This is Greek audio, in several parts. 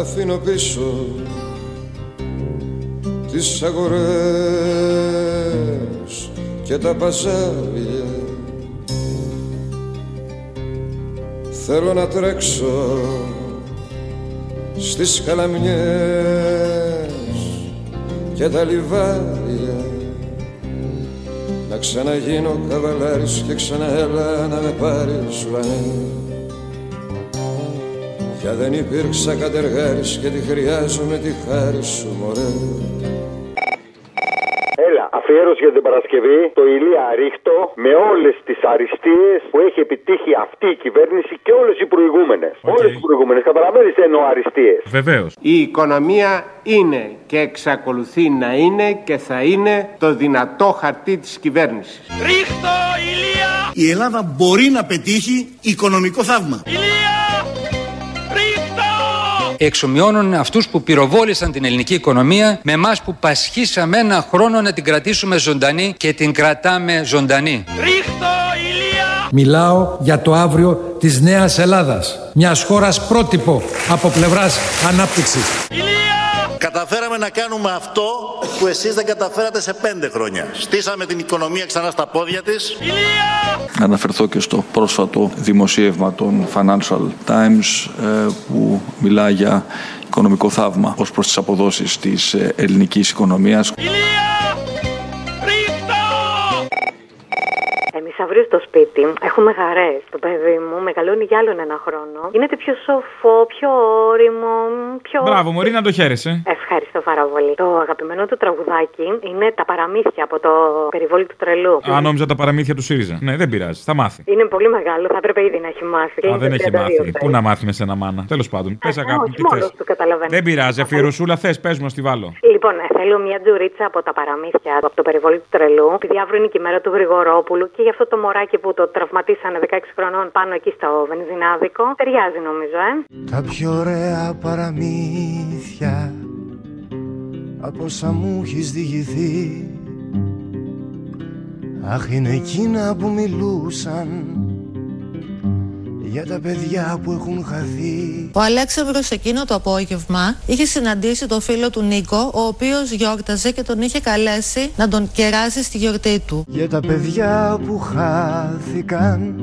αφήνω πίσω τις αγορές και τα παζάρια. Θέλω να τρέξω στις καλαμιές και τα λιβάρια να ξαναγίνω καβαλάρης και ξαναέλα να με πάρεις βανέ για δεν υπήρξα κατεργάρης και τη χρειάζομαι τη χάρη σου μωρέ Έλα, αφιέρωση για την Παρασκευή το Ηλία ρίχ' το με όλες τις αριστείες που έχει επιτύχει αυτή η κυβέρνηση και όλες οι προηγούμενες. Οκ. Όλες οι προηγούμενες. Καταλαβαίνει τι εννοώ αριστείες. Βεβαίως. Η οικονομία είναι και εξακολουθεί να είναι και θα είναι το δυνατό χαρτί της κυβέρνησης. Η Ελλάδα μπορεί να πετύχει οικονομικό θαύμα. Εξομοιώνουν αυτούς που πυροβόλησαν την ελληνική οικονομία με εμάς που πασχίσαμε ένα χρόνο να την κρατήσουμε ζωντανή και την κρατάμε ζωντανή. Μιλάω για το αύριο της νέας Ελλάδας. Μιας χώρας πρότυπο από πλευράς ανάπτυξης. Καταφέραμε να κάνουμε αυτό που εσείς δεν καταφέρατε σε πέντε χρόνια. Στήσαμε την οικονομία ξανά στα πόδια της. Να αναφερθώ και στο πρόσφατο δημοσίευμα των Financial Times ε, που μιλά για οικονομικό θαύμα ως προς τις αποδόσεις της ε, ελληνικής οικονομίας. Εμεί αύριο στο σπίτι έχουμε χαρέ. Το παιδί μου μεγαλώνει για άλλον ένα χρόνο. Γίνεται πιο σοφό, πιο όριμο, πιο. Μπράβο, Μωρή, να το χαίρεσαι. Ευχαριστώ πάρα πολύ. Το αγαπημένο του τραγουδάκι είναι τα παραμύθια από το περιβόλι του τρελού. Α, νόμιζα τα παραμύθια του ΣΥΡΙΖΑ. Ναι, δεν πειράζει. Θα μάθει. Είναι πολύ μεγάλο, θα έπρεπε ήδη να έχει μάθει. Α, δεν Είναι έχει 32 μάθει. θέλει. Πού να μάθει με σένα μάνα. Τέλος πάντων. Πες Α, αγάπη, μου, όχι, τι μόνος θες. του καταλαβαίνει. Δεν πειράζει, αφιερωσούλα θες, πες μου να στη βάλω. Λοιπόν, ε, θέλω μια τζουρίτσα από τα παραμύθια, από το περιβόλι του τρελού. Επειδή αύριο είναι και η μέρα του Γρηγορόπουλου και γι' αυτό το μωράκι που το τραυματίσανε 16 χρονών πάνω εκεί στο βενζινάδικο. Ταιριάζει νομίζω, ε. Τα πιο ωραία παραμύθια από όσα μου έχεις διηγηθεί Αχ είναι εκείνα που μιλούσαν για τα παιδιά που έχουν χαθεί. Ο Αλέξανδρος εκείνο το απόγευμα είχε συναντήσει το φίλο του Νίκο, ο οποίος γιόρταζε και τον είχε καλέσει να τον κεράσει στη γιορτή του. για τα παιδιά που χάθηκαν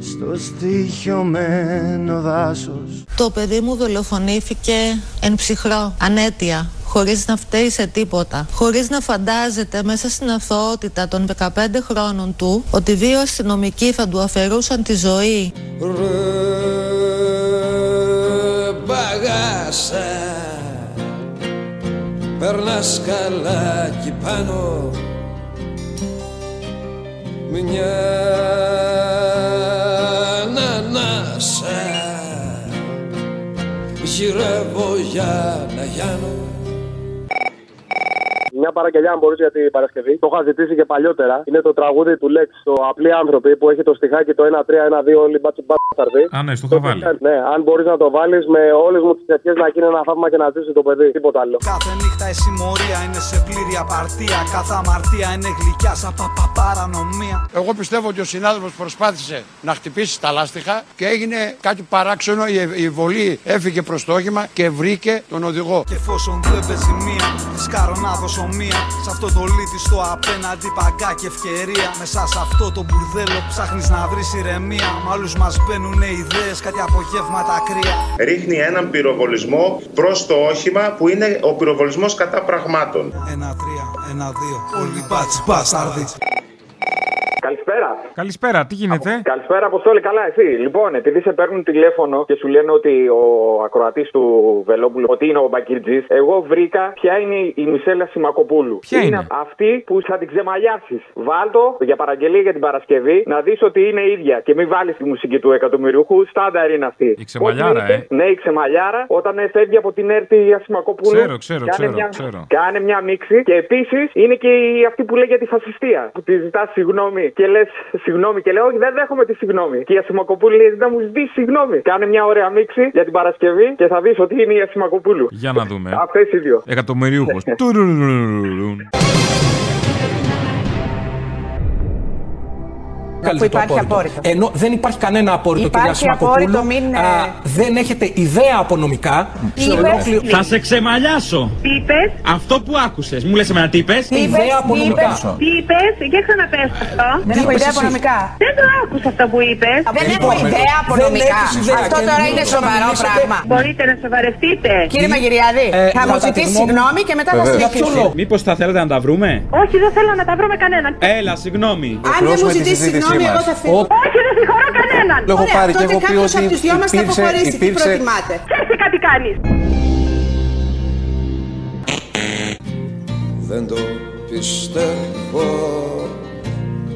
στο στοιχειωμένο δάσος. Το παιδί μου δολοφονήθηκε εν ψυχρό, ανέτεια, χωρίς να φταίει σε τίποτα. Χωρίς να φαντάζεται μέσα στην αθωότητα των 15 χρόνων του ότι δύο αστυνομικοί θα του αφαιρούσαν τη ζωή. Ρε μπαγάσα Περνάς καλά κι πάνω Μια ανανάσα Γυρεύω για να γιάνω Μια παραγγελιά, αν μπορείς για την Παρασκευή. Το είχα ζητήσει και παλιότερα. Είναι το τραγούδι του Λέξ, το Απλοί άνθρωποι που έχει το στιχάκι το 1-3-1-2 όλοι μπάτσι μπάτσαρδι. Α, ναι, στο είχα βάλει. Ναι, αν μπορείς να το βάλεις με όλες μου τις ευχές να γίνει ένα θαύμα και να ζήσει το παιδί. Τίποτα άλλο. Κάθε νύχτα η συμμορία είναι σε πλήρη απαρτία. Κάθε αμαρτία είναι γλυκιά σαν παπα παρανομία. Εγώ πιστεύω ότι ο συνάδελφος προσπάθησε να χτυπήσει τα λάστιχα και έγινε κάτι παράξενο. Η, η βολή έφυγε προς το όχημα και βρήκε τον οδηγό. Και εφόσον δεν παίζει μία, της σκάρω να δώσω μία. Σε αυτό το λίτιστο απέναντι παγκά και ευκαιρία. Μέσα σε αυτό το μπουρδέλο ψάχνεις να βρεις ηρεμία. Μ' άλλους μας μπαίνουν ιδέες, κάτι απογεύματα κρύα. ρίχνει έναν πυροβολισμό προς το όχημα που είναι ο πυροβολισμός κατά πραγμάτων. Ένα, τρία, ένα, δύο. Όλοι μπάτσι μπάσταρδι. Καλησπέρα. Καλησπέρα, τι γίνεται; Καλησπέρα, Αποστόλη. Καλά, εσύ. Λοιπόν, επειδή σε παίρνουν τηλέφωνο και σου λένε ότι ο ακροατής του Βελόπουλου ότι είναι ο Μπακίρτζη, εγώ βρήκα ποια είναι η Μισέλα Σιμακοπούλου. Ποια είναι; αυτή που θα την ξεμαλιάσεις. Βάλτο για παραγγελία για την Παρασκευή να δεις ότι είναι ίδια και μην βάλεις τη μουσική του εκατομμυριούχου. Στάνταρ είναι αυτή. Η ξεμαλιάρα, Πώς γίνεται; ε. Ναι, η ξεμαλιάρα όταν ε, φεύγει από την έρτη η Ασημακοπούλου. Ξέρω, ξέρω, κάνε ξέρω, μια, ξέρω. Κάνε μια μίξη και επίσης είναι και η, αυτή που λέει για τη φασιστία. Που τη ζητάς συγγνώμη και λες συγγνώμη και λέω Όχι, δεν δέχομαι τη συγγνώμη. Και η Ασημακοπούλου λέει να μου ζητήσει συγγνώμη. Κάνε μια ωραία μίξη για την Παρασκευή και θα δεις ότι είναι η Ασημακοπούλου. Για να δούμε. Αυτές οι δύο. Εκατομμυρίουχος. Επικαλείται το υπάρχει απόρριτο. απόρριτο. Ενώ δεν υπάρχει κανένα απόρριτο, Υπάρχει κυρία Σιμακοπούλου. απόρριτο, μην, ε, Α, δεν έχετε ιδέα από νομικά. Τι Σε είπες; ολόκληρο- Θα σε ξεμαλιάσω. Τι είπες; Αυτό που άκουσες. Μου λες εμένα τι είπες; Τι είπες, Ιδέα από τι νομικά. είπες, Τι είπες, για ξαναπες αυτό. Δεν έχω ιδέα οικονομικά. Δεν το άκουσα αυτό που είπες. Δεν έχω ιδέα από νομικά. Αυτό τώρα είναι σοβαρό πράγμα. Μπορείτε να σοβαρευτείτε. Κύριε Μαγειριάδη, Ε, θα μου κατά τη ζητήσεις γνώμη- συγγνώμη και μετά θα Βεβαίως. Για συνεχίσει. ποιο λόγο; Μήπως θα θέλετε να τα βρούμε; Όχι, δεν θέλω να τα βρω με κανέναν. Έλα, συγγνώμη. Αν δεν μου ζητήσεις συγγνώμη, εγώ θα φύγω. Όχι, δεν συγχωρώ κανέναν. Λέω, έχω πάρει και εγώ πει ότι από τους δυο μας θα υπήρξε- αποχωρήσει. Τι υπήρξε- προτιμάτε. Και εσύ κάτι κάνεις. Δεν το πιστεύω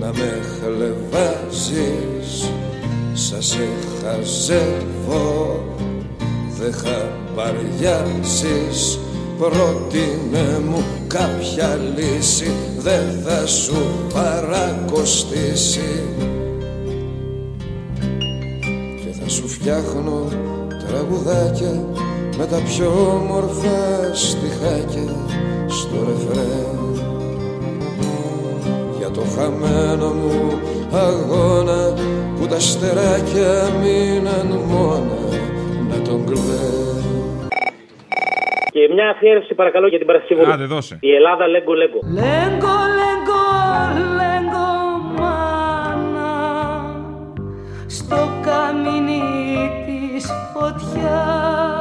να με χλεβάζεις Σας σε χαζεύω Δεν χαμπαριάζεις Πρότεινε μου κάποια λύση Δεν θα σου παρακοστήσει. Και θα σου φτιάχνω τραγουδάκια Με τα πιο όμορφα στιχάκια στο ρεφρέν. Για το χαμένο μου αγώνα που τα στεράκια μείναν μόνα να τον κλαίν Και μια αφιέρωση παρακαλώ για την Παρασκευή. Άντε, δώσε. Η Ελλάδα λέγκο λέγκο. Λέγκο, λέγκο, λέγκο, μάνα στο καμίνι της φωτιάς.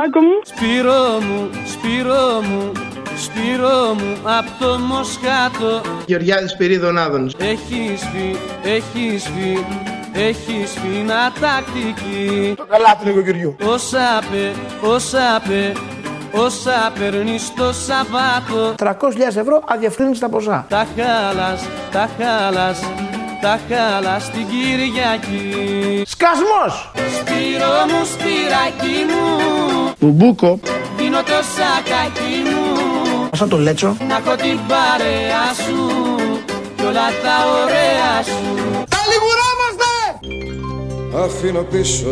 Σπύρο μου Σπυράκο μου. Σπύρο μου, Σπύρο μου, Σπύρο μου απ' το Μοσχάτο Γεωργιάδης Πυρίδων Άδωνης. Έχει σφι, έχει σφι, έχει σφίνα τακτική Το καλάθι νοικοκυριού. Όσα πε, όσα πε, όσα παίρνεις το Σαββάτο 300.000 ευρώ αδιαφρύνιστα ποσά. Τα χάλας, τα χάλας, τα χάλας την Κυριακή Σκασμός! Σπύρο μου, σπυράκι μου Μπουμπούκο. Δίνω το σακάκι μου Σαν το λέτσο. Να έχω την παρέα σου Κι όλα τα ωραία σου Τα λιγουράμαστε! αφήνω πίσω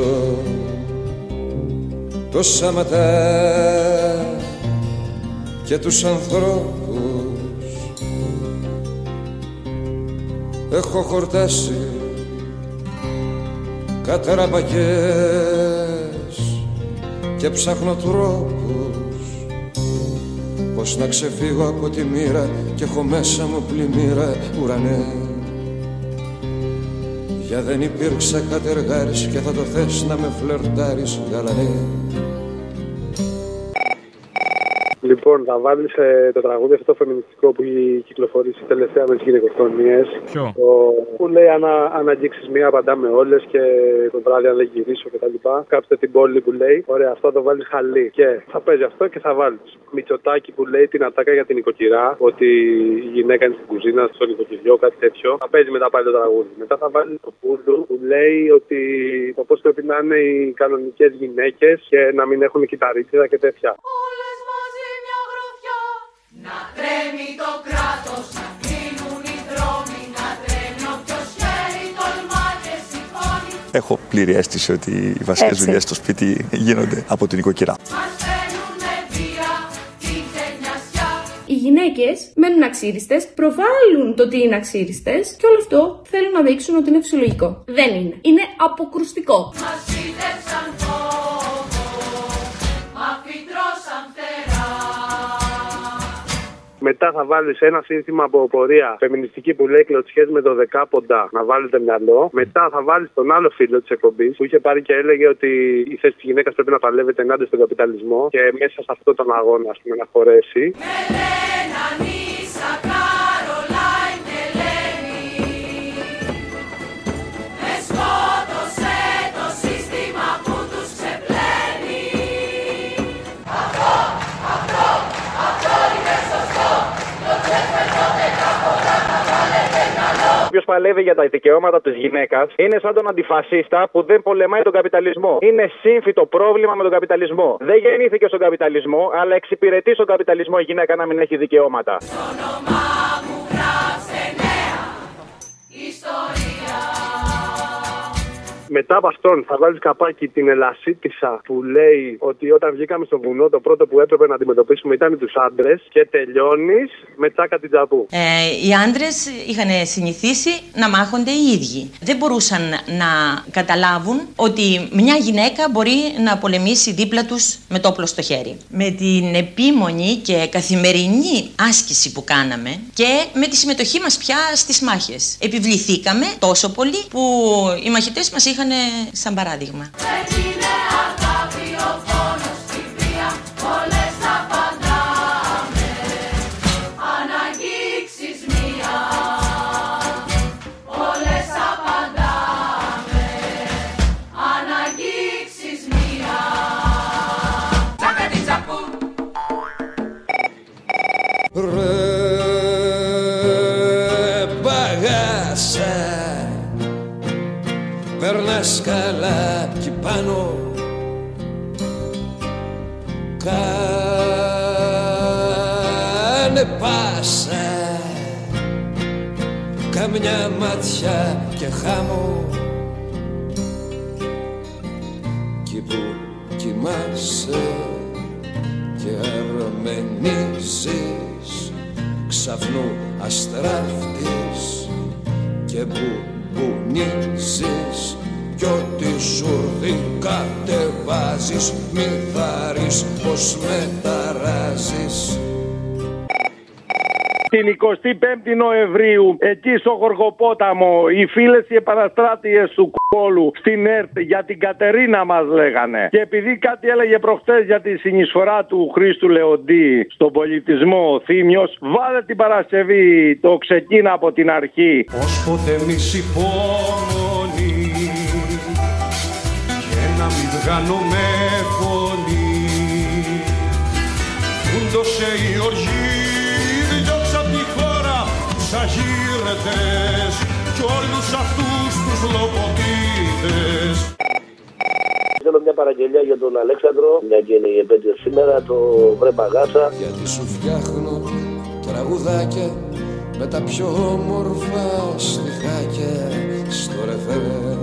το σαματά και τους ανθρώπους έχω χορτάσει καταραμπακές και ψάχνω τρόπους πως να ξεφύγω από τη μοίρα και έχω μέσα μου πλημμύρα ουρανέ. Για δεν υπήρξα κατεργάρης και θα το θες να με φλερτάρεις γαλανέ Λοιπόν, θα βάλεις το τραγούδι αυτό το φεμινιστικό που έχει κυκλοφορήσει τελευταία με τις γυναικοκτονίες. Ποιο; Που λέει αν, αν αγγίξει μία, απαντάμε όλες και το βράδυ αν δεν γυρίσω κτλ. Κάψτε την πόλη που λέει. Ωραία, αυτό το βάλεις χαλί. Και θα παίζει αυτό και θα βάλεις. Μητσοτάκι που λέει την ατάκα για την οικοκυρά. Ότι η γυναίκα είναι στην κουζίνα, στο νοικοκυριό, κάτι τέτοιο. Θα παίζει μετά πάλι το τραγούδι. Μετά θα βάλει το πούλου που λέει ότι το πώς πρέπει να είναι οι κανονικές γυναίκες και να μην έχουν κυταρίτσιδα και τέτοια. Να τρέμει το κράτος, να κλείνουν οι δρόμοι, να τρέμει όποιος χέρι τολμά και σηκώνει. Έχω πλήρη αίσθηση ότι οι βασικές Έτσι. δουλειές στο σπίτι γίνονται από την οικοκυρά. Μας φαίνουνε βία, την ξενιασιά. Οι γυναίκες μένουν αξίριστες, προβάλλουν το ότι είναι αξίριστες και όλο αυτό θέλουν να δείξουν ότι είναι φυσιολογικό. Δεν είναι. Είναι αποκρουστικό. Μας Μετά θα βάλεις ένα σύνθημα από πορεία φεμινιστική που λέει κλωτσιές με το δεκάποντα να βάλετε μυαλό. Μετά θα βάλεις τον άλλο φίλο της εκπομπής που είχε πάρει και έλεγε ότι η θέση της γυναίκας πρέπει να παλεύεται ενάντια στον καπιταλισμό και μέσα σε αυτόν τον αγώνα, ας πούμε, να χωρέσει. Παλεύει για τα δικαιώματα της γυναίκας είναι σαν τον αντιφασίστα που δεν πολεμάει τον καπιταλισμό. Είναι σύμφυτο πρόβλημα με τον καπιταλισμό. Δεν γεννήθηκε στον καπιταλισμό, αλλά εξυπηρετεί στον καπιταλισμό η γυναίκα να μην έχει δικαιώματα. Μετά από αυτόν θα βάλει καπάκι την Ελασίτισα που λέει ότι όταν βγήκαμε στο βουνό το πρώτο που έπρεπε να αντιμετωπίσουμε ήταν τους άντρες και τελειώνεις με τσάκα την τζαπού. Ε, οι άντρες είχαν συνηθίσει να μάχονται οι ίδιοι. Δεν μπορούσαν να καταλάβουν ότι μια γυναίκα μπορεί να πολεμήσει δίπλα τους με το όπλο στο χέρι. Με την επίμονη και καθημερινή άσκηση που κάναμε και με τη συμμετοχή μας πια στις μάχες. Επιβληθήκαμε τόσο πολύ που οι μαχητές μας είχαν σαν παράδειγμα. Κάνε πάσα. Καμιά μάτια και χάμω. Κι που κοιμάσαι και αρμενίζεις ξαφνού αστράφτης. Και που μπουνίζεις κι ό,τι σουρδί κατεβάζεις μη θάρεις πως μεταράζεις Την 25η Νοεμβρίου, εκεί στο Γοργοπόταμο, οι φίλες οι επαναστράτειες του κόλου στην ΕΡΤ για την Κατερίνα μας λέγανε. Και επειδή κάτι έλεγε προχτέ για τη συνεισφορά του Χρήστου Λεοντή στον πολιτισμό ο Θήμιος, βάλε την Παρασκευή το ξεκίνα από την αρχή. Ως ποτέ μη υπομονή και να μην βγάλουμε φωνή Φούντωσε η οργή, αγύρετες κι όλους αυτούς τους λοποτίδες Θέλω μια παραγγελία για τον Αλέξανδρο, μια και είναι η επέτειος σήμερα, το βρε παγάσα. Γιατί σου φτιάχνω τραγουδάκια με τα πιο όμορφα στιχάκια στο ρεφερέ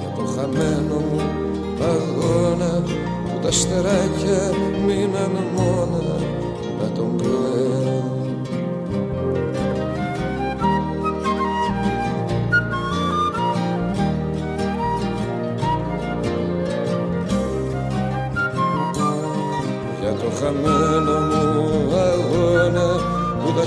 Για το χαμένο μου αγώνα που τα στεράκια μείναν μόνα να τον κλαίω για το χαμένο μου αγώνα που τα